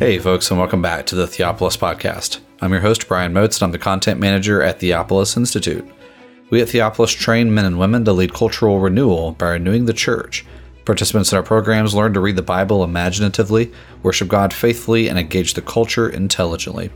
Hey, folks, and welcome back to the Theopolis Podcast. I'm your host, Brian Motes, and I'm the content manager at Theopolis Institute. We at Theopolis train men and women to lead cultural renewal by renewing the church. Participants in our programs learn to read the Bible imaginatively, worship God faithfully, and engage the culture intelligently.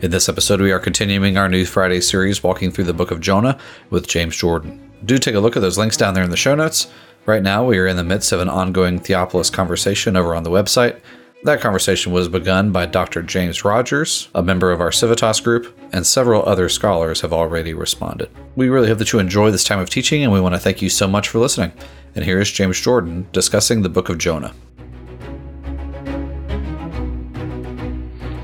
In this episode, we are continuing our new Friday series, walking through the book of Jonah with James Jordan. Do take a look at those links down there in the show notes. Right now, we are in the midst of an ongoing Theopolis conversation over on the website. That conversation was begun by Dr. James Rogers, a member of our Civitas group, and several other scholars have already responded. We really hope that you enjoy this time of teaching, and we want to thank you so much for listening. And here is James Jordan discussing the book of Jonah.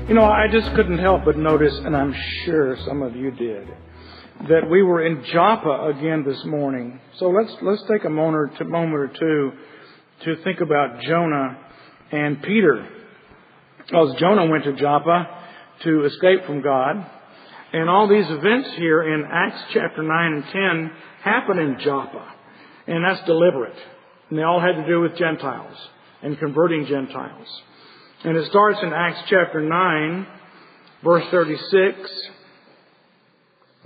You know, I just couldn't help but notice, and I'm sure some of you did, that we were in Joppa again this morning. So let's let's take a moment or, two to think about Jonah and Peter. Because Jonah went to Joppa to escape from God. And all these events here in Acts chapter 9 and 10 happen in Joppa. And that's deliberate. And they all had to do with Gentiles and converting Gentiles. And it starts in Acts chapter 9, verse 36.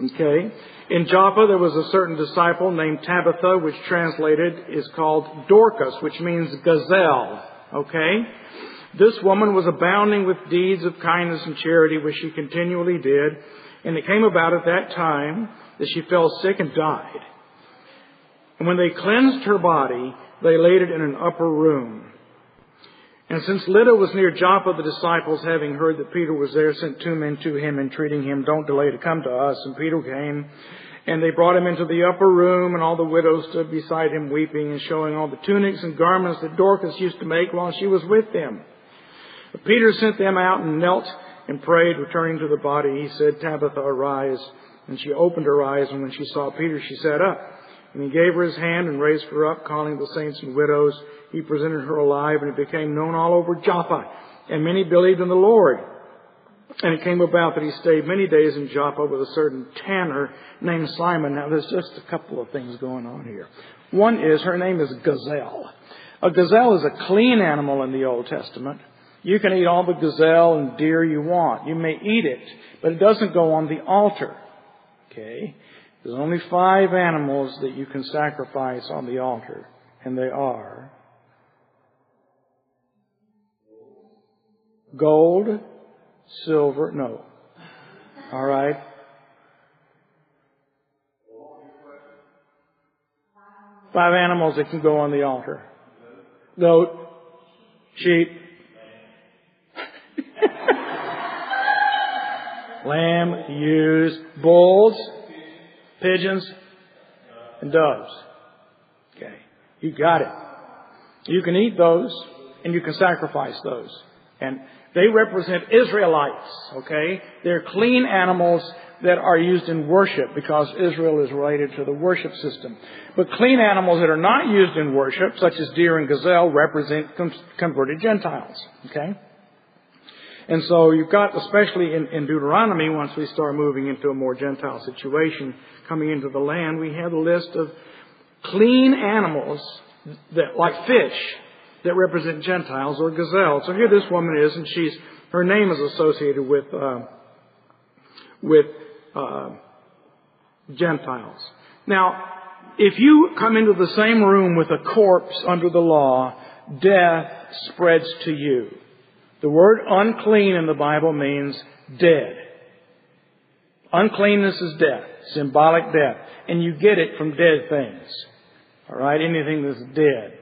Okay. In Joppa there was a certain disciple named Tabitha, which translated is called Dorcas, which means gazelle. Okay? This woman was abounding with deeds of kindness and charity, which she continually did. And it came about at that time that she fell sick and died. And when they cleansed her body, they laid it in an upper room. And since Lydda was near Joppa, the disciples, having heard that Peter was there, sent two men to him, entreating him, Don't delay to come to us. And Peter came and they brought him into the upper room, and all the widows stood beside him weeping and showing all the tunics and garments that Dorcas used to make while she was with them. But Peter sent them out and knelt and prayed, returning to the body. He said, Tabitha, arise. And she opened her eyes, and when she saw Peter, she sat up. And he gave her his hand and raised her up, calling the saints and widows. He presented her alive, and it became known all over Joppa. And many believed in the Lord. And it came about that he stayed many days in Joppa with a certain tanner named Simon. Now, there's just a couple of things going on here. One is her name is Gazelle. A gazelle is a clean animal in the Old Testament. You can eat all the gazelle and deer you want. You may eat it, but it doesn't go on the altar. Okay? There's only five animals that you can sacrifice on the altar, and they are gold, silver, no. All right? Five animals that can go on the altar. Goat, sheep, lamb, ewes, bulls, pigeons, and doves. Okay. You got it. You can eat those and you can sacrifice those. And they represent Israelites, okay? They're clean animals that are used in worship because Israel is related to the worship system. But clean animals that are not used in worship, such as deer and gazelle, represent converted Gentiles, okay? And so you've got, especially in, in, Deuteronomy, once we start moving into a more Gentile situation, coming into the land, we have a list of clean animals that, like fish, that represent Gentiles or gazelles. So here this woman is, and she's her name is associated with uh, with uh, Gentiles. Now, if you come into the same room with a corpse under the law, death spreads to you. The word unclean in the Bible means dead. Uncleanness is death, symbolic death, and you get it from dead things. All right, anything that's dead.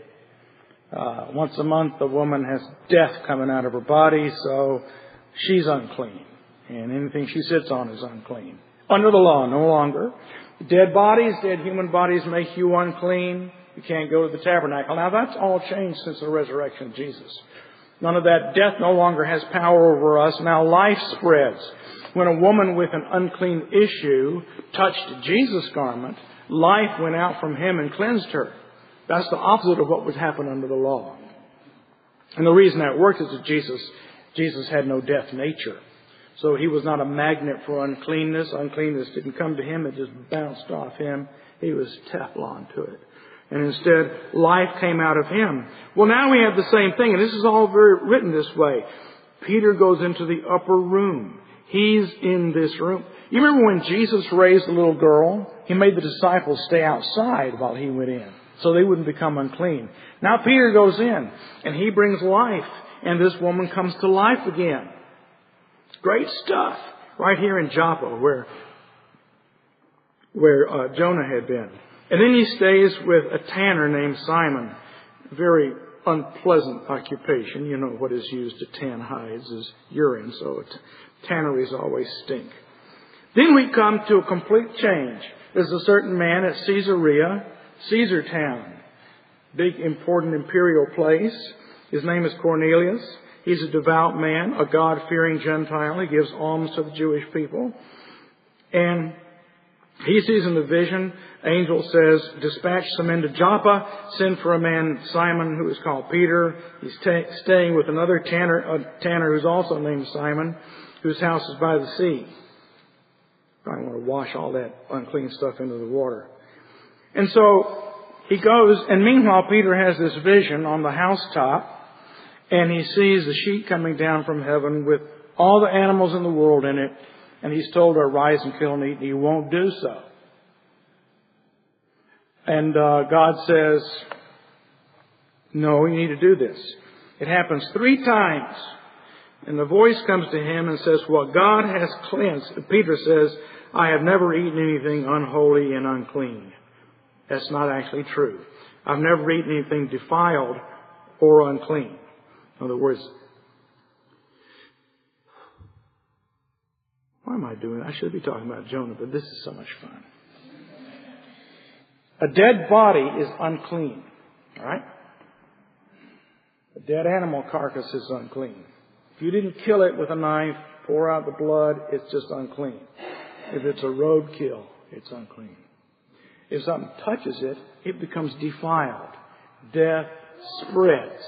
Uh, once a month, the woman has death coming out of her body, so she's unclean. And anything she sits on is unclean. Under the law, no longer. Dead bodies, dead human bodies make you unclean. You can't go to the tabernacle. Now that's all changed since the resurrection of Jesus. None of that death no longer has power over us. Now life spreads. When a woman with an unclean issue touched Jesus' garment, life went out from him and cleansed her. That's the opposite of what would happen under the law. And the reason that worked is that Jesus, Jesus had no death nature. So he was not a magnet for uncleanness. Uncleanness didn't come to him, it just bounced off him. He was Teflon to it. And instead, life came out of him. Well, now we have the same thing, and this is all very written this way. Peter goes into the upper room. He's in this room. You remember when Jesus raised the little girl? He made the disciples stay outside while he went in so they wouldn't become unclean. Now Peter goes in and he brings life and this woman comes to life again. Great stuff right here in Joppa where where uh, Jonah had been. And then he stays with a tanner named Simon. Very unpleasant occupation. You know what is used to tan hides is urine, so tanneries always stink. Then we come to a complete change. There's a certain man at Caesarea, Caesar town, big important imperial place. His name is Cornelius. He's a devout man, a God-fearing Gentile. He gives alms to the Jewish people. And he sees in the vision, angel says, dispatch some men to Joppa, send for a man, Simon, who is called Peter. He's staying with another tanner, a tanner who's also named Simon, whose house is by the sea. I want to wash all that unclean stuff into the water. And so he goes, and meanwhile Peter has this vision on the housetop, and he sees the sheet coming down from heaven with all the animals in the world in it, and he's told to rise and kill and eat, and he won't do so. And uh, God says, no, you need to do this. It happens three times. And the voice comes to him and says, What God has cleansed. Peter says, I have never eaten anything unholy and unclean. That's not actually true. I've never eaten anything defiled or unclean. In other words, why am I doing? I should be talking about Jonah, but this is so much fun. A dead body is unclean. Alright? A dead animal carcass is unclean. If you didn't kill it with a knife, pour out the blood, it's just unclean. If it's a roadkill, it's unclean. If something touches it, it becomes defiled. Death spreads.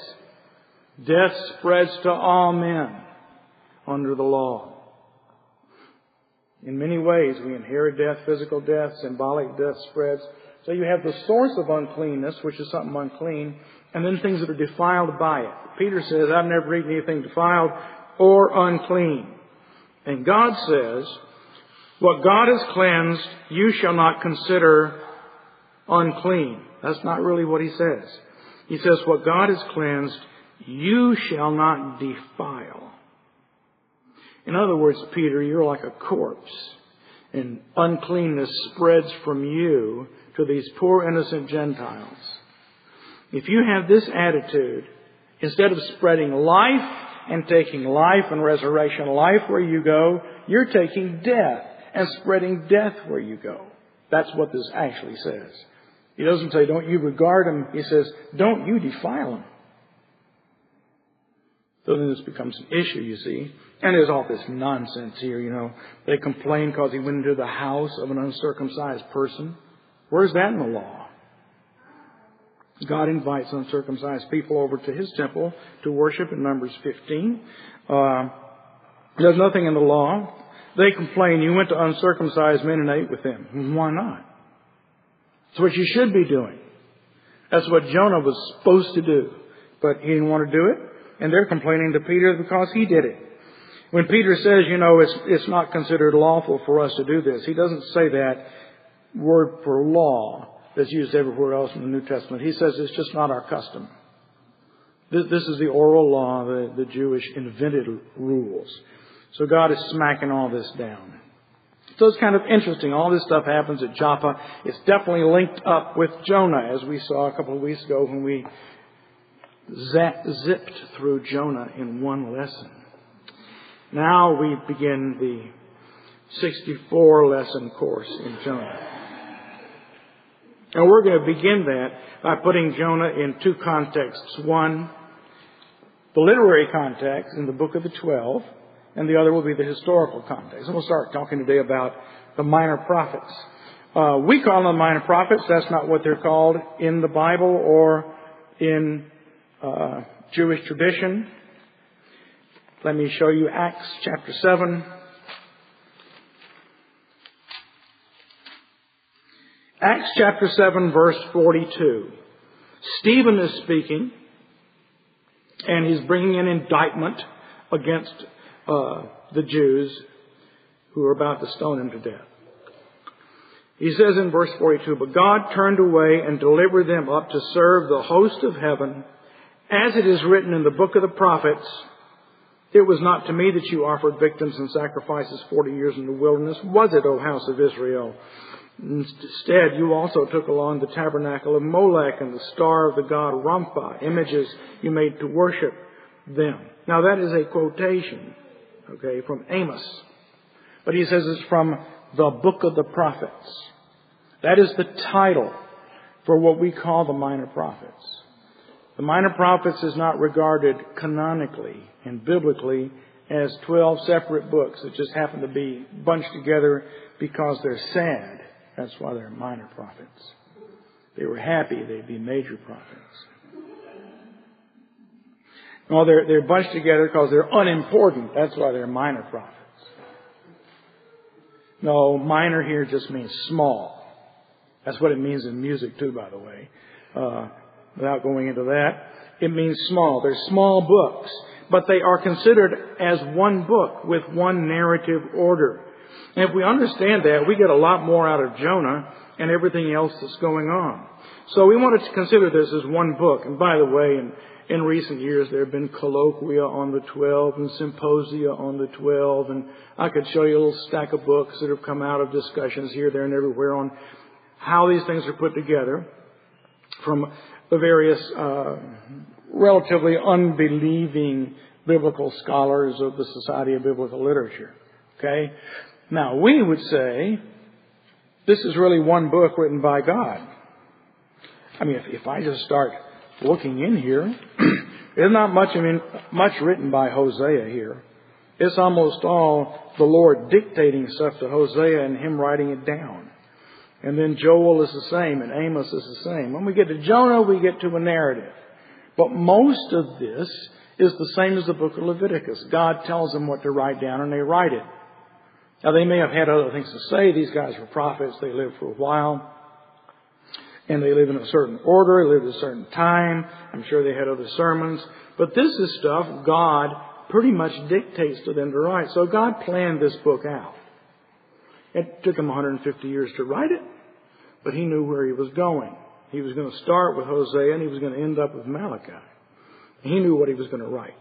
Death spreads to all men under the law. In many ways, we inherit death, physical death, symbolic death spreads. So you have the source of uncleanness, which is something unclean, and then things that are defiled by it. Peter says, I've never eaten anything defiled or unclean. And God says, what God has cleansed, you shall not consider unclean. That's not really what he says. He says, what God has cleansed, you shall not defile. In other words, Peter, you're like a corpse, and uncleanness spreads from you to these poor innocent Gentiles. If you have this attitude, instead of spreading life and taking life and resurrection life where you go, you're taking death and spreading death where you go. That's what this actually says. He doesn't say, don't you regard him. He says, don't you defile him. So then this becomes an issue, you see. And there's all this nonsense here, you know. They complain because he went into the house of an uncircumcised person. Where's that in the law? God invites uncircumcised people over to his temple to worship in Numbers 15. Uh, there's nothing in the law. They complain, you went to uncircumcised men and ate with them. Why not? It's what you should be doing. That's what Jonah was supposed to do. But he didn't want to do it, and they're complaining to Peter because he did it. When Peter says, you know, it's, it's not considered lawful for us to do this, he doesn't say that word for law that's used everywhere else in the New Testament. He says it's just not our custom. This, this is the oral law, the, the Jewish invented rules. So God is smacking all this down. So it's kind of interesting. All this stuff happens at Joppa. It's definitely linked up with Jonah, as we saw a couple of weeks ago when we zipped through Jonah in one lesson. Now we begin the 64 lesson course in Jonah. And we're going to begin that by putting Jonah in two contexts. One, the literary context in the book of the Twelve, and the other will be the historical context. And we'll start talking today about the minor prophets. Uh, we call them minor prophets. That's not what they're called in the Bible or in uh, Jewish tradition. Let me show you Acts chapter 7. Acts chapter 7 verse 42. Stephen is speaking and he's bringing an indictment against uh, the Jews who were about to stone him to death. He says in verse 42, But God turned away and delivered them up to serve the host of heaven, as it is written in the book of the prophets, It was not to me that you offered victims and sacrifices forty years in the wilderness, was it, O house of Israel? Instead, you also took along the tabernacle of Molech and the star of the god Rempha, images you made to worship them. Now that is a quotation, okay, from Amos. But he says it's from the book of the prophets. That is the title for what we call the minor prophets. The minor prophets is not regarded canonically and biblically as 12 separate books that just happen to be bunched together because they're sad. That's why they're minor prophets. They were happy, they'd be major prophets. No, they're, they're bunched together because they're unimportant. That's why they're minor prophets. No, minor here just means small. That's what it means in music too, by the way. Uh, without going into that, it means small. They're small books, but they are considered as one book with one narrative order. And if we understand that, we get a lot more out of Jonah and everything else that's going on. So we wanted to consider this as one book. And by the way, in, in recent years, there have been colloquia on the 12 and symposia on the 12. And I could show you a little stack of books that have come out of discussions here, there, and everywhere on how these things are put together from the various uh, relatively unbelieving biblical scholars of the Society of Biblical Literature. Okay? Now, we would say this is really one book written by God. I mean, if, if I just start looking in here, there's not much, I mean, much written by Hosea here. It's almost all the Lord dictating stuff to Hosea and him writing it down. And then Joel is the same and Amos is the same. When we get to Jonah, we get to a narrative. But most of this is the same as the book of Leviticus. God tells them what to write down and they write it. Now they may have had other things to say. These guys were prophets. They lived for a while. And they live in a certain order, they live at a certain time. I'm sure they had other sermons. But this is stuff God pretty much dictates to them to write. So God planned this book out. It took him 150 years to write it, but he knew where he was going. He was going to start with Hosea and he was going to end up with Malachi. He knew what he was going to write.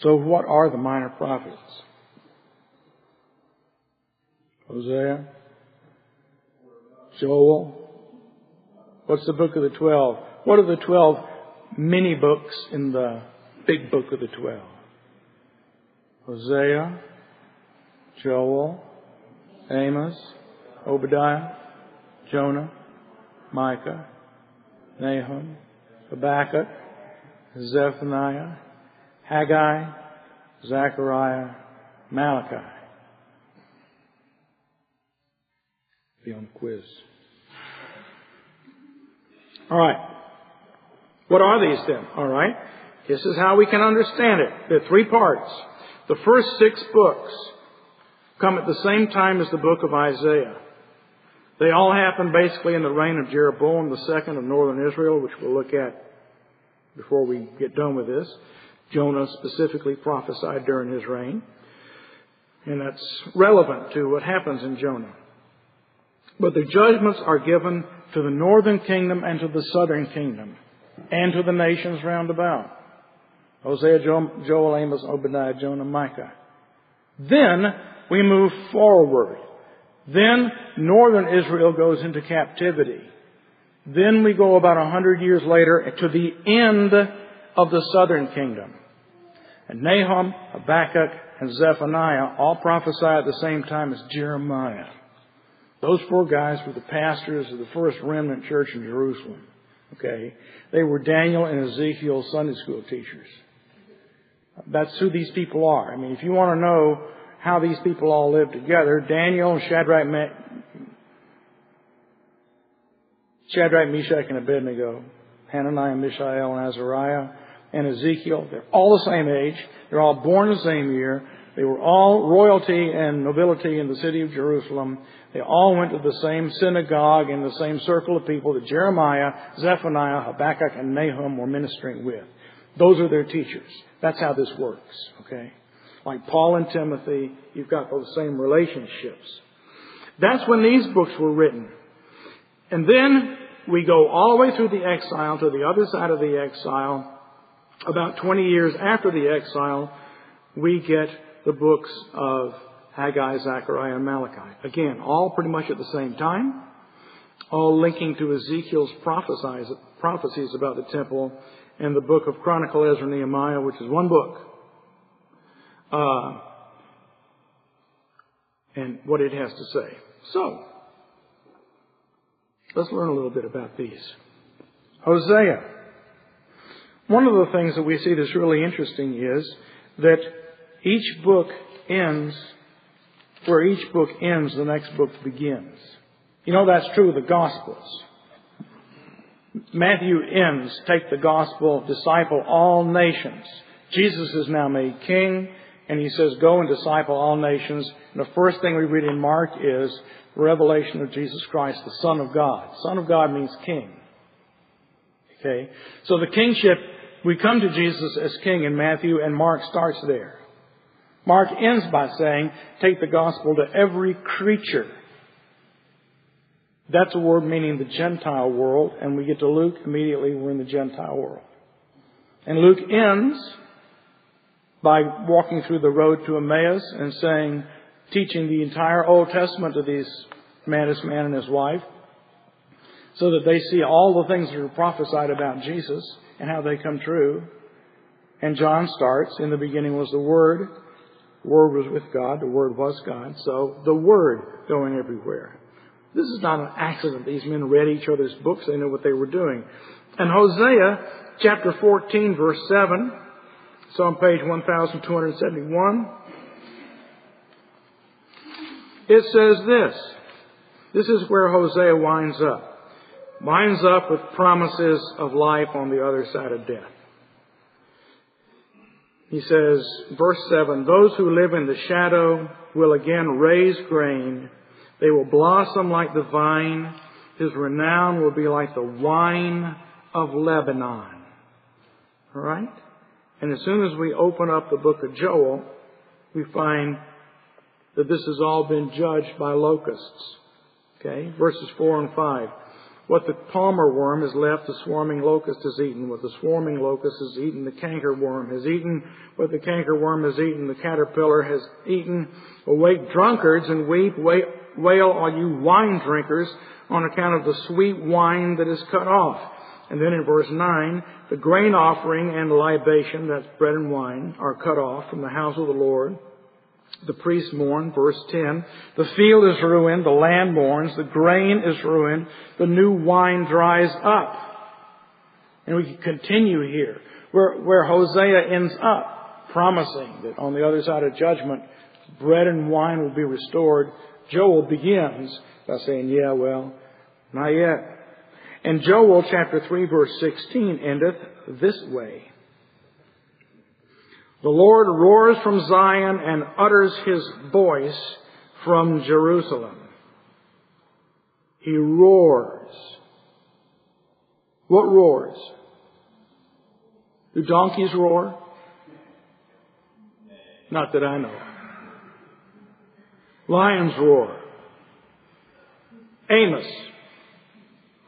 So what are the minor prophets? Hosea, Joel. What's the book of the twelve? What are the twelve mini books in the big book of the twelve? Hosea, Joel, Amos, Obadiah, Jonah, Micah, Nahum, Habakkuk, Zephaniah, Haggai, Zechariah, Malachi. be on the quiz. All right. What are these then? All right. This is how we can understand it. There are three parts. The first six books come at the same time as the book of Isaiah. They all happen basically in the reign of Jeroboam II of northern Israel, which we'll look at before we get done with this. Jonah specifically prophesied during his reign. And that's relevant to what happens in Jonah. But the judgments are given to the northern kingdom and to the southern kingdom and to the nations round about. Hosea, Joel, Amos, Obadiah, Jonah, Micah. Then we move forward. Then northern Israel goes into captivity. Then we go about a hundred years later to the end of the southern kingdom. And Nahum, Habakkuk, and Zephaniah all prophesy at the same time as Jeremiah. Those four guys were the pastors of the first remnant church in Jerusalem. Okay? They were Daniel and Ezekiel's Sunday school teachers. That's who these people are. I mean, if you want to know how these people all lived together, Daniel Shadrach, Shadrach, Meshach, and Abednego, Hananiah, Mishael, and Azariah, and Ezekiel, they're all the same age. They're all born the same year. They were all royalty and nobility in the city of Jerusalem. They all went to the same synagogue in the same circle of people that Jeremiah, Zephaniah, Habakkuk, and Nahum were ministering with. Those are their teachers. That's how this works, okay? Like Paul and Timothy, you've got those same relationships. That's when these books were written. And then we go all the way through the exile to the other side of the exile. About 20 years after the exile, we get the books of Haggai, Zechariah, and Malachi. Again, all pretty much at the same time, all linking to Ezekiel's prophecies about the temple and the book of Chronicle, Ezra, Nehemiah, which is one book. Uh, and what it has to say. So, let's learn a little bit about these. Hosea. One of the things that we see that's really interesting is that each book ends where each book ends, the next book begins. You know that's true of the Gospels. Matthew ends, take the gospel, disciple all nations. Jesus is now made king, and he says, go and disciple all nations. And the first thing we read in Mark is revelation of Jesus Christ, the Son of God. Son of God means king. Okay? So the kingship, we come to Jesus as king in Matthew, and Mark starts there. Mark ends by saying, take the gospel to every creature. That's a word meaning the Gentile world, and we get to Luke, immediately we're in the Gentile world. And Luke ends by walking through the road to Emmaus and saying, teaching the entire Old Testament to these man, this man and his wife, so that they see all the things that are prophesied about Jesus and how they come true. And John starts, in the beginning was the Word, the Word was with God, the Word was God, so the Word going everywhere. This is not an accident. These men read each other's books. They knew what they were doing. And Hosea chapter 14 verse 7, it's on page 1271. It says this. This is where Hosea winds up. Winds up with promises of life on the other side of death. He says, verse 7, those who live in the shadow will again raise grain they will blossom like the vine. His renown will be like the wine of Lebanon. All right? And as soon as we open up the book of Joel, we find that this has all been judged by locusts. Okay? Verses 4 and 5. What the palmer worm has left, the swarming locust has eaten. What the swarming locust has eaten, the canker worm has eaten. What the canker worm has eaten, the caterpillar has eaten. Awake drunkards and weep, wail all you wine drinkers on account of the sweet wine that is cut off. And then in verse 9, the grain offering and libation, that's bread and wine, are cut off from the house of the Lord. The priests mourn, verse 10. The field is ruined, the land mourns, the grain is ruined, the new wine dries up. And we can continue here, where, where Hosea ends up, promising that on the other side of judgment, bread and wine will be restored. Joel begins by saying, yeah, well, not yet. And Joel chapter 3 verse 16 endeth this way. The Lord roars from Zion and utters his voice from Jerusalem. He roars. What roars? Do donkeys roar? Not that I know. Lions roar. Amos.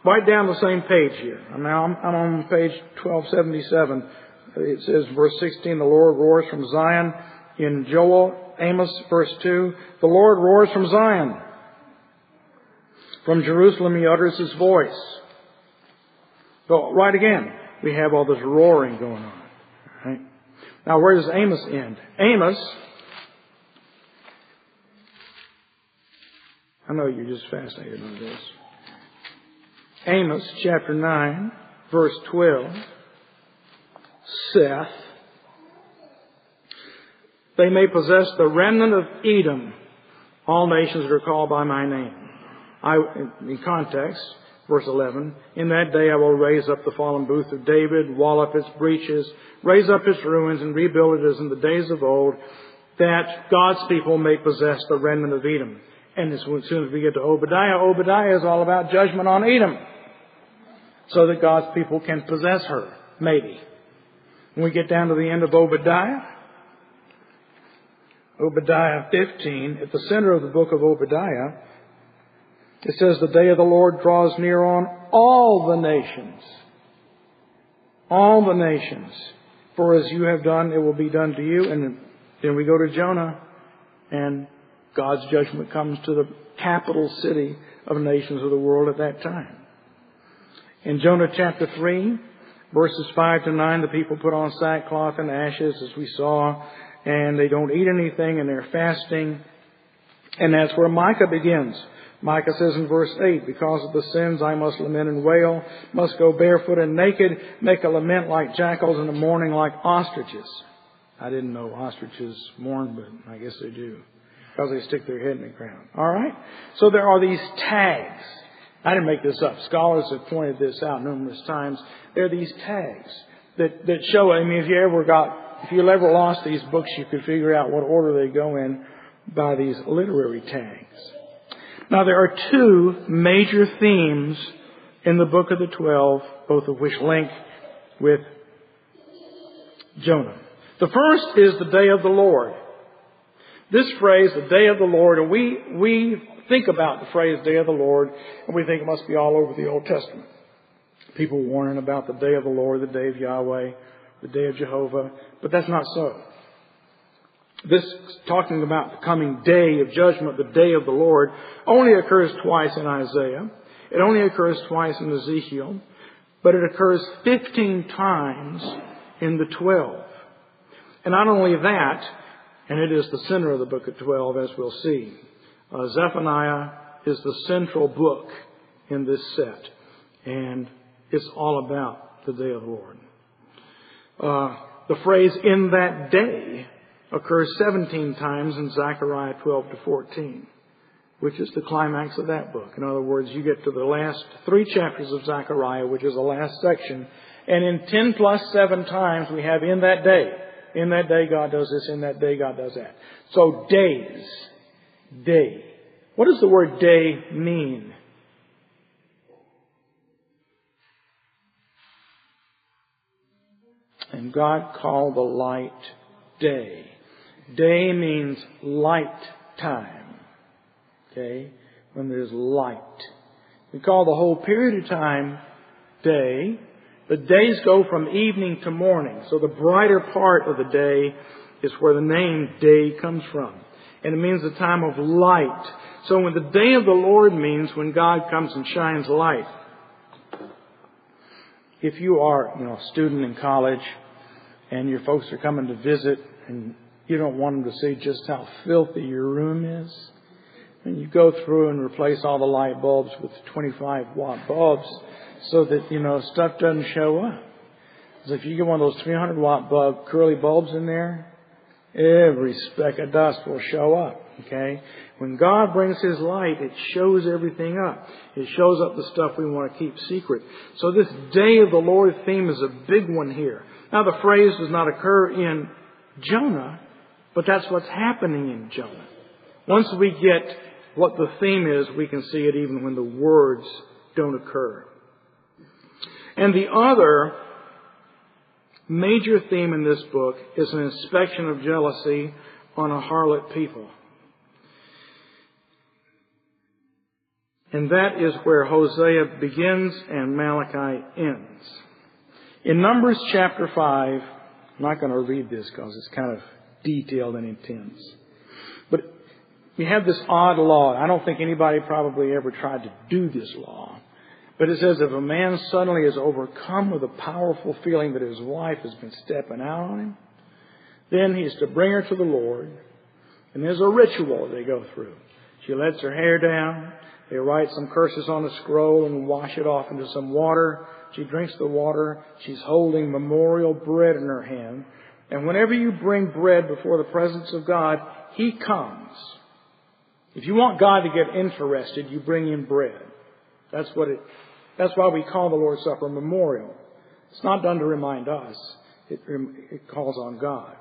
Right down the same page here. I'm, I'm on page 1277 it says, verse 16, the Lord roars from Zion. In Joel, Amos, verse 2, the Lord roars from Zion. From Jerusalem he utters his voice. So, right again, we have all this roaring going on. Right? Now, where does Amos end? Amos, I know you're just fascinated on this. Amos chapter 9, verse 12 saith, They may possess the remnant of Edom, all nations that are called by my name. I, in context, verse 11, In that day I will raise up the fallen booth of David, wall up its breaches, raise up its ruins, and rebuild it as in the days of old, that God's people may possess the remnant of Edom. And as soon as we get to Obadiah, Obadiah is all about judgment on Edom. So that God's people can possess her, maybe. When we get down to the end of Obadiah, Obadiah 15, at the center of the book of Obadiah, it says, The day of the Lord draws near on all the nations. All the nations. For as you have done, it will be done to you. And then we go to Jonah, and God's judgment comes to the capital city of nations of the world at that time. In Jonah chapter 3, verses 5 to 9, the people put on sackcloth and ashes, as we saw, and they don't eat anything, and they're fasting. And that's where Micah begins. Micah says in verse 8, Because of the sins I must lament and wail, must go barefoot and naked, make a lament like jackals and a mourning like ostriches. I didn't know ostriches mourn, but I guess they do. Because they stick their head in the ground. Alright? So there are these tags. I didn't make this up. Scholars have pointed this out numerous times. There are these tags that, that show, I mean, if you ever got, if you ever lost these books, you could figure out what order they go in by these literary tags. Now there are two major themes in the book of the twelve, both of which link with Jonah. The first is the day of the Lord. This phrase, the day of the Lord, and we, we think about the phrase day of the Lord, and we think it must be all over the Old Testament. People warning about the day of the Lord, the day of Yahweh, the day of Jehovah, but that's not so. This talking about the coming day of judgment, the day of the Lord, only occurs twice in Isaiah. It only occurs twice in Ezekiel, but it occurs 15 times in the 12. And not only that, and it is the center of the book of 12, as we'll see. Uh, Zephaniah is the central book in this set, and it's all about the day of the Lord. Uh, the phrase "in that day" occurs 17 times in Zechariah 12 to 14, which is the climax of that book. In other words, you get to the last three chapters of Zechariah, which is the last section, and in 10 plus 7 times we have in that day. In that day God does this, in that day God does that. So days. Day. What does the word day mean? And God called the light day. Day means light time. Okay? When there's light. We call the whole period of time day. But days go from evening to morning. So the brighter part of the day is where the name day comes from. And it means the time of light. So when the day of the Lord means when God comes and shines light. If you are, you know, a student in college and your folks are coming to visit and you don't want them to see just how filthy your room is. And you go through and replace all the light bulbs with 25 watt bulbs so that, you know, stuff doesn't show up. So if you get one of those 300 watt bulb, curly bulbs in there, every speck of dust will show up. Okay? When God brings His light, it shows everything up. It shows up the stuff we want to keep secret. So this day of the Lord theme is a big one here. Now the phrase does not occur in Jonah, but that's what's happening in Jonah. Once we get what the theme is, we can see it even when the words don't occur. And the other major theme in this book is an inspection of jealousy on a harlot people. And that is where Hosea begins and Malachi ends. In Numbers chapter 5, I'm not going to read this because it's kind of detailed and intense. But we have this odd law. I don't think anybody probably ever tried to do this law. But it says if a man suddenly is overcome with a powerful feeling that his wife has been stepping out on him, then he's to bring her to the Lord. And there's a ritual they go through. She lets her hair down. They write some curses on a scroll and wash it off into some water. She drinks the water. She's holding memorial bread in her hand. And whenever you bring bread before the presence of God, He comes. If you want God to get interested, you bring Him bread. That's what it, that's why we call the Lord's Supper a memorial. It's not done to remind us. It, it calls on God.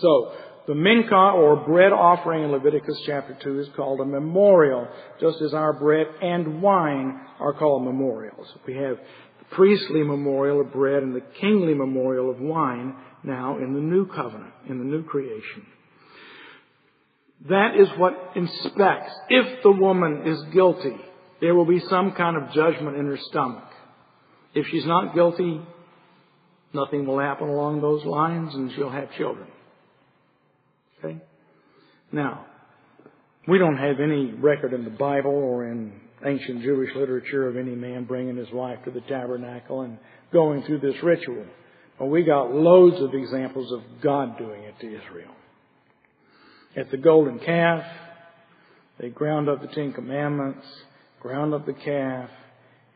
So, the mincha or bread offering in Leviticus chapter 2 is called a memorial, just as our bread and wine are called memorials. We have the priestly memorial of bread and the kingly memorial of wine now in the new covenant, in the new creation. That is what inspects. If the woman is guilty, there will be some kind of judgment in her stomach. If she's not guilty, nothing will happen along those lines and she'll have children. Okay? Now, we don't have any record in the Bible or in ancient Jewish literature of any man bringing his wife to the tabernacle and going through this ritual. But we got loads of examples of God doing it to Israel. At the golden calf, they ground up the Ten Commandments, ground up the calf,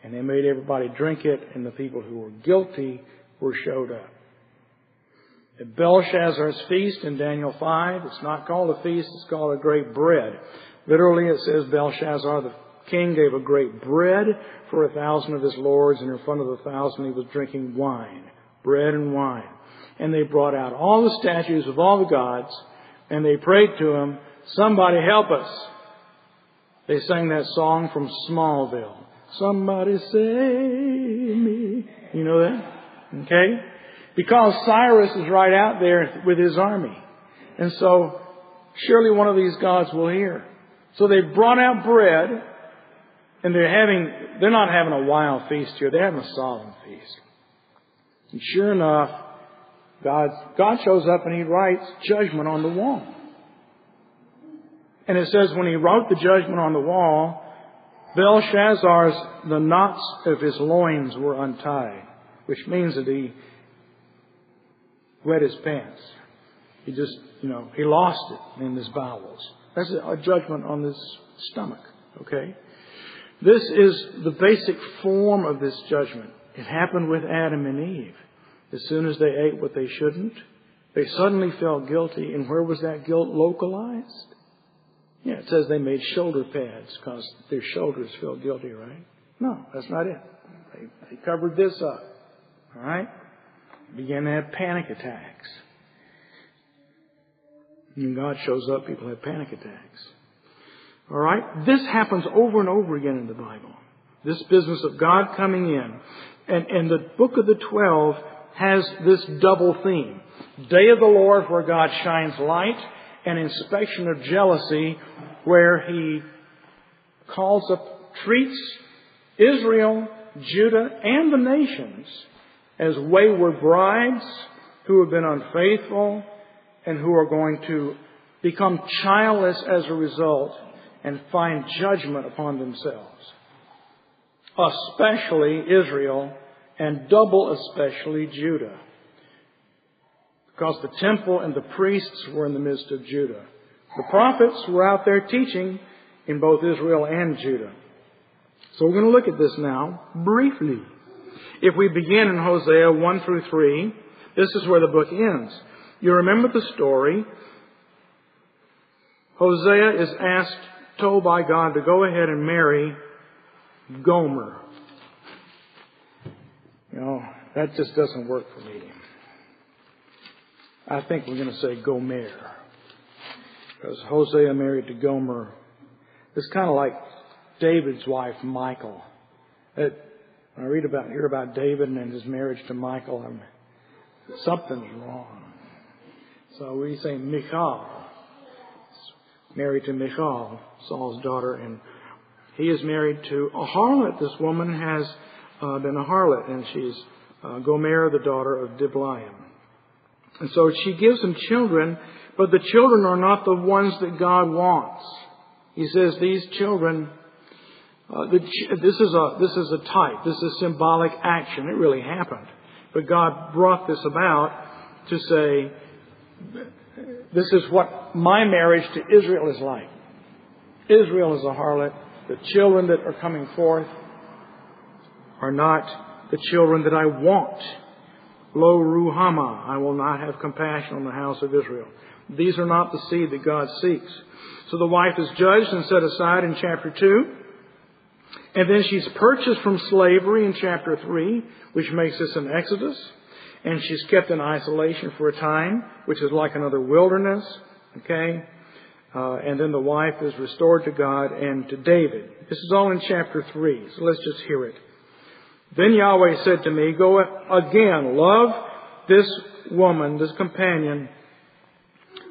and they made everybody drink it, and the people who were guilty were showed up. At Belshazzar's feast in Daniel 5, it's not called a feast, it's called a great bread. Literally, it says Belshazzar, the king, gave a great bread for a thousand of his lords, and in front of the thousand he was drinking wine. Bread and wine. And they brought out all the statues of all the gods, and they prayed to him, Somebody help us. They sang that song from Smallville. Somebody save me. You know that? Okay? Because Cyrus is right out there with his army. And so, surely one of these gods will hear. So they brought out bread, and they're having, they're not having a wild feast here, they're having a solemn feast. And sure enough, God, God shows up and He writes judgment on the wall. And it says when He wrote the judgment on the wall, Belshazzar's, the knots of his loins were untied, which means that he wet his pants. He just, you know, he lost it in his bowels. That's a judgment on his stomach, okay? This is the basic form of this judgment. It happened with Adam and Eve. As soon as they ate what they shouldn't, they suddenly felt guilty. And where was that guilt localized? Yeah, it says they made shoulder pads because their shoulders felt guilty, right? No, that's not it. They, they covered this up. All right? Began to have panic attacks. When God shows up, people have panic attacks. All right? This happens over and over again in the Bible. This business of God coming in. And, and the book of the twelve has this double theme. Day of the Lord where God shines light and inspection of jealousy where he calls up, treats Israel, Judah, and the nations as wayward brides who have been unfaithful and who are going to become childless as a result and find judgment upon themselves. Especially Israel and double especially Judah. Because the temple and the priests were in the midst of Judah. The prophets were out there teaching in both Israel and Judah. So we're going to look at this now briefly. If we begin in Hosea 1 through 3, this is where the book ends. You remember the story. Hosea is asked, told by God to go ahead and marry Gomer. You know, that just doesn't work for me. I think we're going to say Gomer. Because Hosea married to Gomer. It's kind of like David's wife, Michael. It, when I read about, hear about David and his marriage to Michael, I'm, something's wrong. So we say Michal, married to Michal, Saul's daughter, and he is married to a harlot. This woman has uh, been a harlot, and she's uh, Gomer, the daughter of Diblaim. And so she gives him children, but the children are not the ones that God wants. He says these children, uh, the, this is a this is a type, this is a symbolic action. It really happened, but God brought this about to say this is what my marriage to Israel is like. Israel is a harlot. The children that are coming forth are not the children that I want. Lo ruhama, I will not have compassion on the house of Israel. These are not the seed that God seeks. So the wife is judged and set aside in chapter 2. And then she's purchased from slavery in chapter 3, which makes this an exodus and she's kept in isolation for a time, which is like another wilderness. Okay? Uh, and then the wife is restored to God and to David. This is all in chapter 3, so let's just hear it. Then Yahweh said to me, Go again, love this woman, this companion,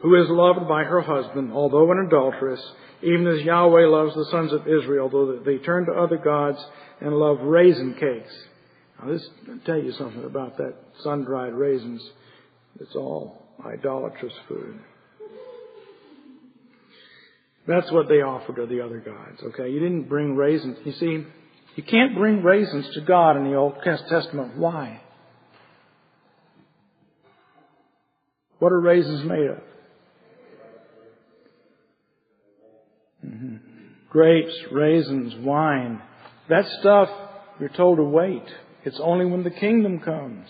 who is loved by her husband, although an adulteress, even as Yahweh loves the sons of Israel, though they turn to other gods and love raisin cakes. Now, this I'll tell you something about that sun-dried raisins. It's all idolatrous food. That's what they offer to the other gods. Okay, you didn't bring raisins. You see, you can't bring raisins to God in the Old Testament. Why? What are raisins made of? Mm-hmm. Grapes, raisins, wine. That stuff, you're told to wait. It's only when the kingdom comes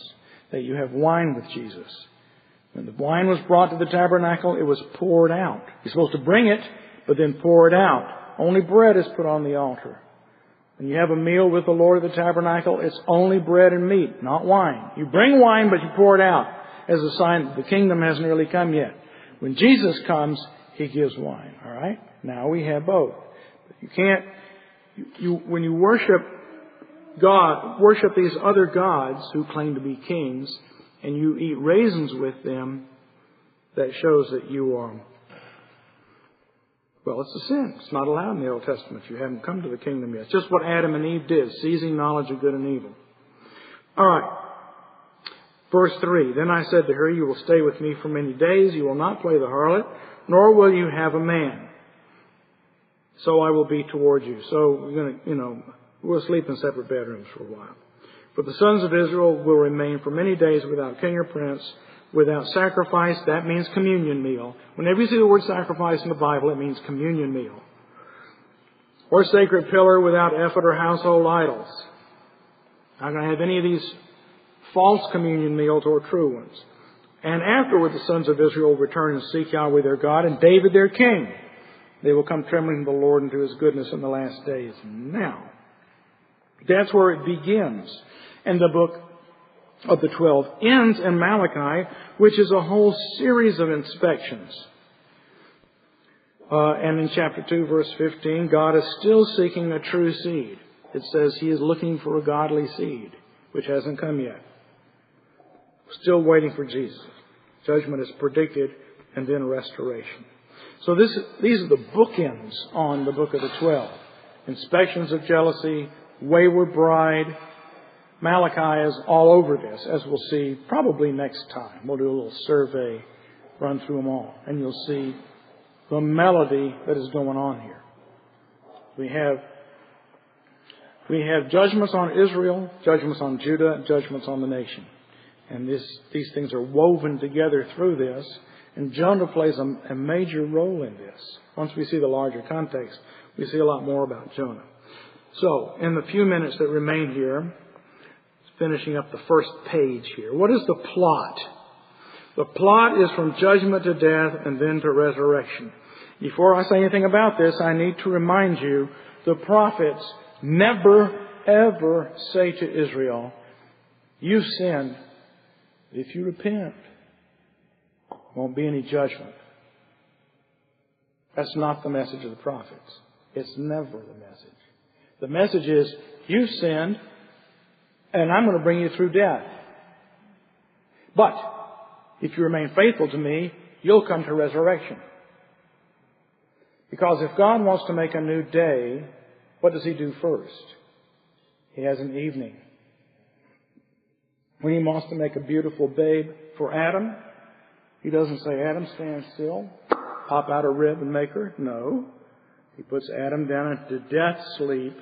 that you have wine with Jesus. When the wine was brought to the tabernacle, it was poured out. You're supposed to bring it, but then pour it out. Only bread is put on the altar. When you have a meal with the Lord of the tabernacle, it's only bread and meat, not wine. You bring wine, but you pour it out as a sign that the kingdom hasn't really come yet. When Jesus comes, He gives wine. All right? Now we have both. You can't, you, you, when you worship God, worship these other gods who claim to be kings, and you eat raisins with them, that shows that you are well, it's a sin. It's not allowed in the Old Testament. You haven't come to the kingdom yet. It's just what Adam and Eve did, seizing knowledge of good and evil. All right. Verse 3 Then I said to her, You will stay with me for many days. You will not play the harlot, nor will you have a man. So I will be toward you. So we're going to, you know, we'll sleep in separate bedrooms for a while. But the sons of Israel will remain for many days without king or prince without sacrifice, that means communion meal. Whenever you see the word sacrifice in the Bible, it means communion meal. Or sacred pillar without ephod or household idols. Not going to have any of these false communion meals or true ones. And afterward, the sons of Israel will return and seek Yahweh their God and David their king. They will come trembling to the Lord and to his goodness in the last days. Now, that's where it begins. And the book of the twelve ends in Malachi, which is a whole series of inspections. Uh, and in chapter 2, verse 15, God is still seeking a true seed. It says he is looking for a godly seed, which hasn't come yet. Still waiting for Jesus. Judgment is predicted, and then restoration. So this, these are the bookends on the book of the twelve. Inspections of jealousy, wayward bride, Malachi is all over this, as we'll see probably next time. We'll do a little survey, run through them all, and you'll see the melody that is going on here. We have we have judgments on Israel, judgments on Judah, judgments on the nation. And this, these things are woven together through this. And Jonah plays a, a major role in this. Once we see the larger context, we see a lot more about Jonah. So, in the few minutes that remain here, finishing up the first page here. What is the plot? The plot is from judgment to death and then to resurrection. Before I say anything about this, I need to remind you the prophets never ever say to Israel, You've sinned. If you repent, won't be any judgment. That's not the message of the prophets. It's never the message. The message is, You've sinned and I'm going to bring you through death. But if you remain faithful to me, you'll come to resurrection. Because if God wants to make a new day, what does He do first? He has an evening. When He wants to make a beautiful babe for Adam, He doesn't say, Adam, stand still, pop out a rib and make her. No. He puts Adam down into death sleep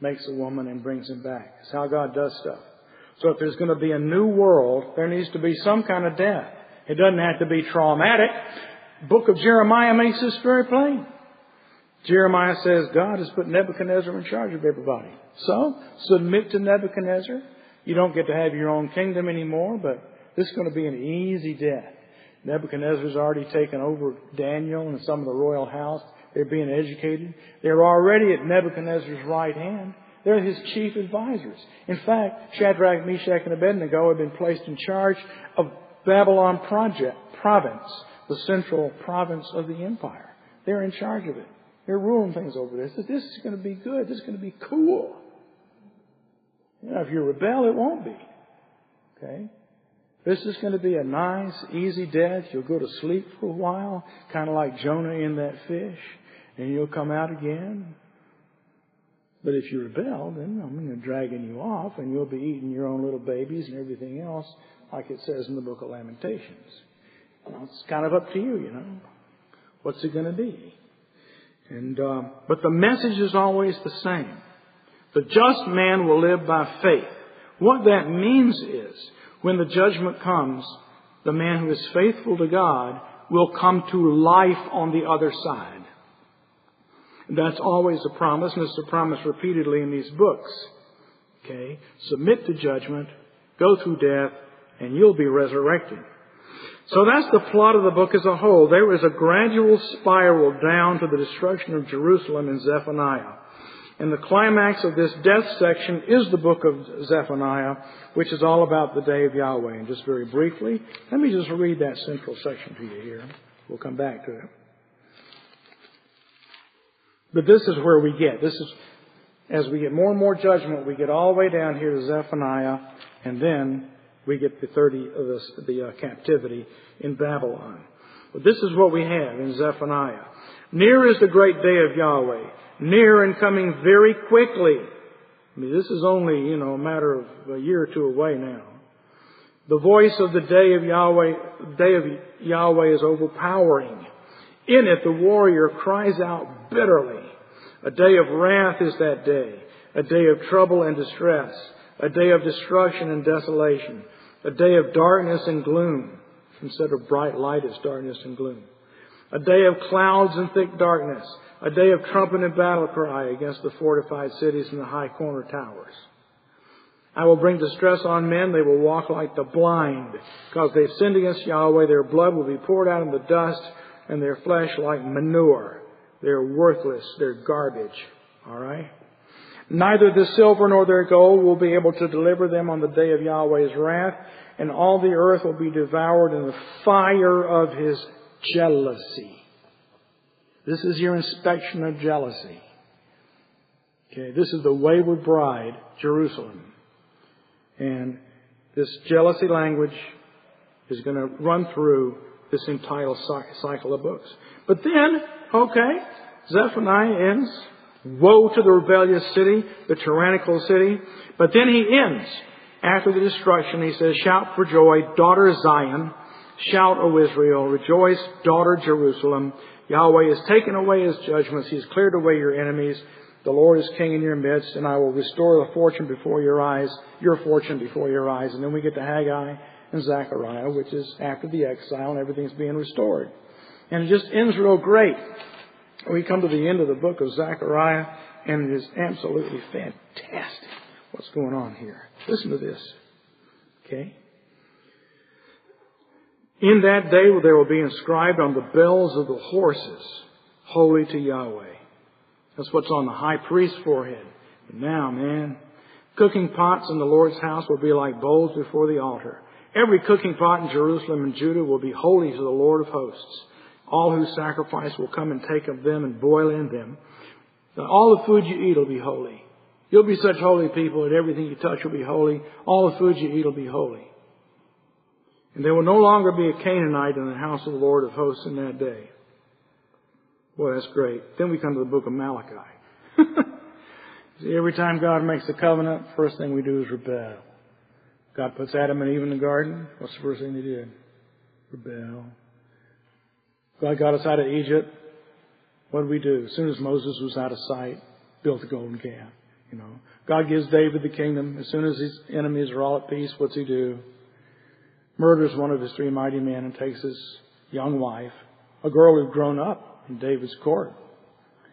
makes a woman and brings him back. It's how God does stuff. So if there's going to be a new world, there needs to be some kind of death. It doesn't have to be traumatic. Book of Jeremiah makes this very plain. Jeremiah says God has put Nebuchadnezzar in charge of everybody. So, submit to Nebuchadnezzar. You don't get to have your own kingdom anymore, but this is going to be an easy death. Nebuchadnezzar's already taken over Daniel and some of the royal house. They're being educated. They're already at Nebuchadnezzar's right hand. They're his chief advisors. In fact, Shadrach, Meshach, and Abednego have been placed in charge of Babylon project, province, the central province of the empire. They're in charge of it. They're ruling things over this. This is going to be good. This is going to be cool. You Now, if you rebel, it won't be. Okay? This is going to be a nice, easy death. You'll go to sleep for a while, kind of like Jonah in that fish, and you'll come out again. But if you rebel, then I'm going to dragging you off, and you'll be eating your own little babies and everything else, like it says in the book of Lamentations. Well, it's kind of up to you, you know. What's it going to be? And uh, but the message is always the same. The just man will live by faith. What that means is, when the judgment comes, the man who is faithful to God will come to life on the other side. That's always a promise, and it's a promise repeatedly in these books. Okay? Submit to judgment, go through death, and you'll be resurrected. So that's the plot of the book as a whole. There is a gradual spiral down to the destruction of Jerusalem in Zephaniah. And the climax of this death section is the book of Zephaniah, which is all about the day of Yahweh. And just very briefly, let me just read that central section to you here. We'll come back to it. But this is where we get. This is, as we get more and more judgment, we get all the way down here to Zephaniah, and then we get the 30 of the, the uh, captivity in Babylon. But this is what we have in Zephaniah. Near is the great day of Yahweh, near and coming very quickly. I mean, this is only, you know, a matter of a year or two away now. The voice of the day of Yahweh, day of Yahweh is overpowering. In it, the warrior cries out bitterly. A day of wrath is that day, a day of trouble and distress, a day of destruction and desolation, a day of darkness and gloom. Instead of bright light, it's darkness and gloom. A day of clouds and thick darkness, a day of trumpet and battle cry against the fortified cities and the high corner towers. I will bring distress on men. They will walk like the blind because they've sinned against Yahweh. Their blood will be poured out in the dust and their flesh like manure. They're worthless. They're garbage. All right? Neither the silver nor their gold will be able to deliver them on the day of Yahweh's wrath, and all the earth will be devoured in the fire of his jealousy. This is your inspection of jealousy. Okay, this is the wayward bride, Jerusalem. And this jealousy language is going to run through this entire cycle of books. But then, okay, Zephaniah ends. Woe to the rebellious city, the tyrannical city. But then he ends. After the destruction, he says, Shout for joy, daughter Zion. Shout, O Israel. Rejoice, daughter Jerusalem. Yahweh has taken away his judgments. He has cleared away your enemies. The Lord is king in your midst, and I will restore the fortune before your eyes, your fortune before your eyes. And then we get to Haggai and Zechariah, which is after the exile and everything's being restored. And it just ends real great. We come to the end of the book of Zechariah, and it is absolutely fantastic what's going on here. Listen to this. Okay? In that day there will be inscribed on the bells of the horses, Holy to Yahweh. That's what's on the high priest's forehead. And now, man, cooking pots in the Lord's house will be like bowls before the altar. Every cooking pot in Jerusalem and Judah will be holy to the Lord of hosts. All who sacrifice will come and take of them and boil in them. All the food you eat will be holy. You'll be such holy people that everything you touch will be holy. All the food you eat will be holy. And there will no longer be a Canaanite in the house of the Lord of hosts in that day. Boy, that's great. Then we come to the book of Malachi. See, every time God makes a covenant, first thing we do is rebel. God puts Adam and Eve in the garden. What's the first thing they did? Rebel. God got us out of Egypt. What did we do? As soon as Moses was out of sight, built a golden calf. You know, God gives David the kingdom. As soon as his enemies are all at peace, what's he do? Murders one of his three mighty men and takes his young wife, a girl who'd grown up in David's court.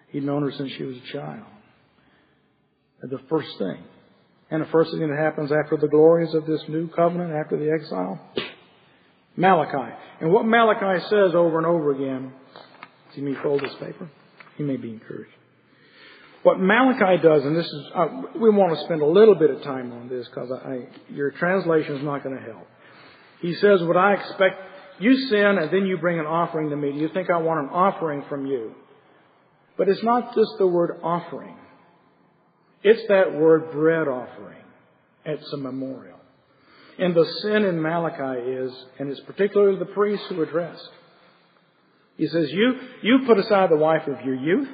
He'd known her since she was a child. And the first thing and the first thing that happens after the glories of this new covenant, after the exile? Malachi. And what Malachi says over and over again, see me fold this paper? He may be encouraged. What Malachi does, and this is, uh, we want to spend a little bit of time on this because your translation is not going to help. He says, What I expect, you sin and then you bring an offering to me. Do you think I want an offering from you? But it's not just the word offering. It's that word bread offering. It's a memorial. And the sin in Malachi is, and it's particularly the priests who addressed. He says, you, you put aside the wife of your youth,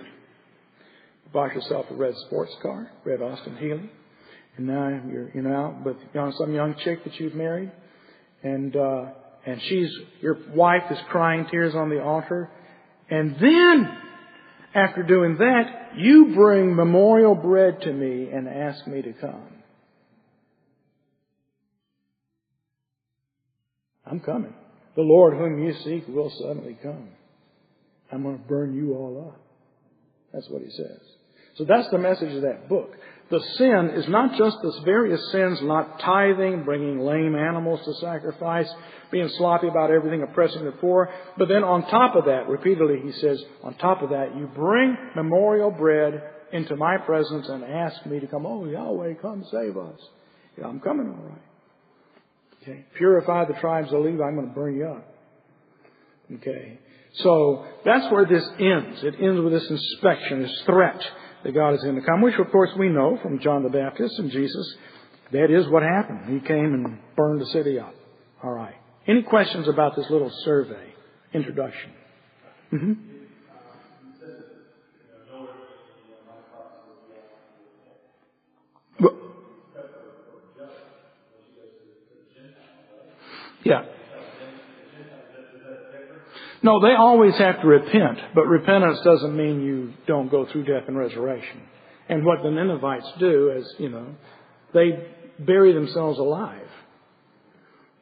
bought yourself a red sports car, red Austin Healey, and now you're, you're out with some young chick that you've married, and, uh, and she's, your wife is crying tears on the altar, and then, after doing that, you bring memorial bread to me and ask me to come. I'm coming. The Lord whom you seek will suddenly come. I'm going to burn you all up. That's what he says. So that's the message of that book. The sin is not just the various sins, not tithing, bringing lame animals to sacrifice, being sloppy about everything, oppressing the poor. But then on top of that, repeatedly he says, on top of that, you bring memorial bread into my presence and ask me to come. Oh, Yahweh, come save us. Yeah, I'm coming all right. Okay. Purify the tribes of Levi. I'm going to burn you up. Okay. So that's where this ends. It ends with this inspection, this threat that God is going to come, which of course we know from John the Baptist and Jesus. That is what happened. He came and burned the city up. All right. Any questions about this little survey introduction? Mm-hmm. Yeah. No, they always have to repent, but repentance doesn't mean you don't go through death and resurrection. And what the Ninevites do is, you know, they bury themselves alive.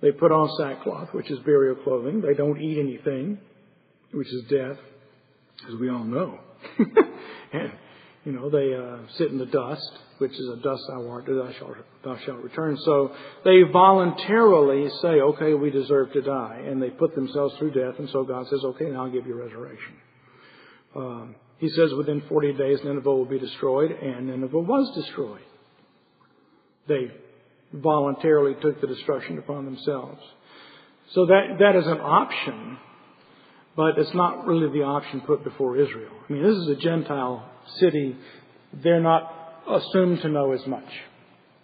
They put on sackcloth, which is burial clothing. They don't eat anything, which is death, as we all know. and you know, they uh, sit in the dust, which is a dust thou art, thou shalt, thou shalt return. So they voluntarily say, okay, we deserve to die. And they put themselves through death, and so God says, okay, now I'll give you resurrection. Um, he says within 40 days Nineveh will be destroyed, and Nineveh was destroyed. They voluntarily took the destruction upon themselves. So that, that is an option, but it's not really the option put before Israel. I mean, this is a Gentile city, they're not assumed to know as much.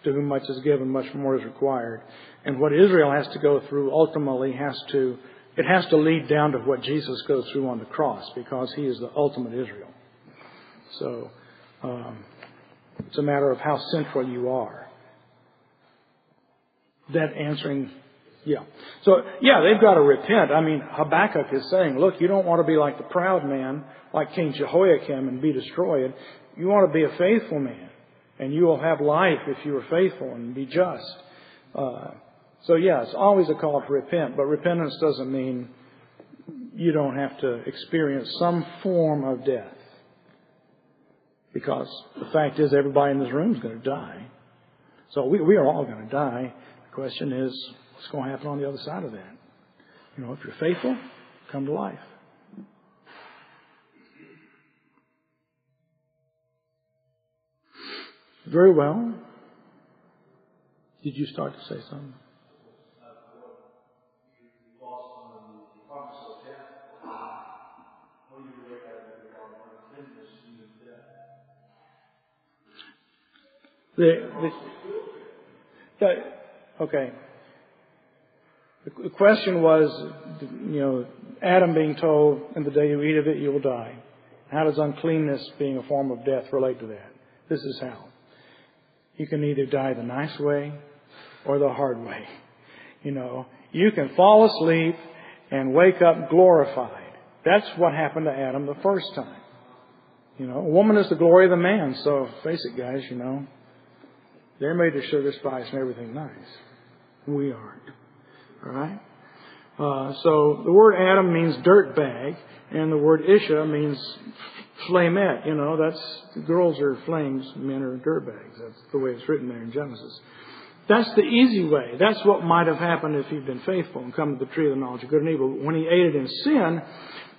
To whom much is given, much more is required. And what Israel has to go through ultimately has to, it has to lead down to what Jesus goes through on the cross because he is the ultimate Israel. So, um, it's a matter of how central you are. That answering yeah. So, yeah, they've got to repent. I mean, Habakkuk is saying, look, you don't want to be like the proud man, like King Jehoiakim, and be destroyed. You want to be a faithful man, and you will have life if you are faithful and be just. Uh, so, yeah, it's always a call to repent, but repentance doesn't mean you don't have to experience some form of death. Because the fact is, everybody in this room is going to die. So we, we are all going to die. The question is, what's going to happen on the other side of that. You know, if you're faithful, come to life. Very well. Did you start to say something? The, the, the, okay. The question was, you know, Adam being told, in the day you eat of it, you will die. How does uncleanness being a form of death relate to that? This is how. You can either die the nice way or the hard way. You know, you can fall asleep and wake up glorified. That's what happened to Adam the first time. You know, a woman is the glory of the man, so face it, guys, you know. They're made to sugar spice and everything nice. We aren't. Right? Uh, so the word Adam means dirt bag, and the word Isha means flamette. You know, that's girls are flames, men are dirt bags. That's the way it's written there in Genesis. That's the easy way. That's what might have happened if he'd been faithful and come to the tree of the knowledge of good and evil. But When he ate it in sin,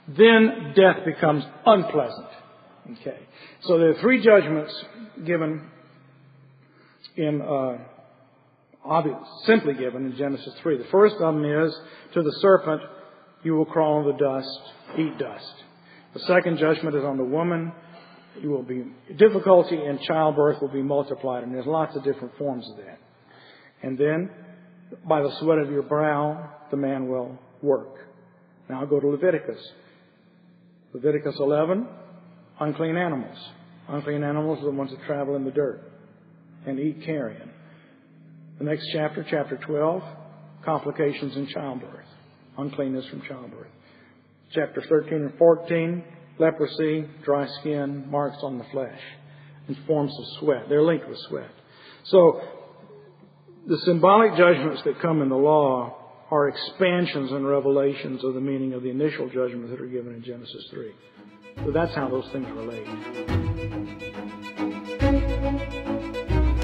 then death becomes unpleasant. Okay. So there are three judgments given in uh, simply given in Genesis 3. The first of them is to the serpent, you will crawl on the dust, eat dust. The second judgment is on the woman. You will be difficulty in childbirth will be multiplied, and there's lots of different forms of that. And then, by the sweat of your brow, the man will work. Now I'll go to Leviticus. Leviticus 11, unclean animals. Unclean animals are the ones that travel in the dirt and eat carrion. The next chapter, chapter 12, complications in childbirth, uncleanness from childbirth. Chapter 13 and 14, leprosy, dry skin, marks on the flesh, and forms of sweat. They're linked with sweat. So, the symbolic judgments that come in the law are expansions and revelations of the meaning of the initial judgments that are given in Genesis 3. So that's how those things relate.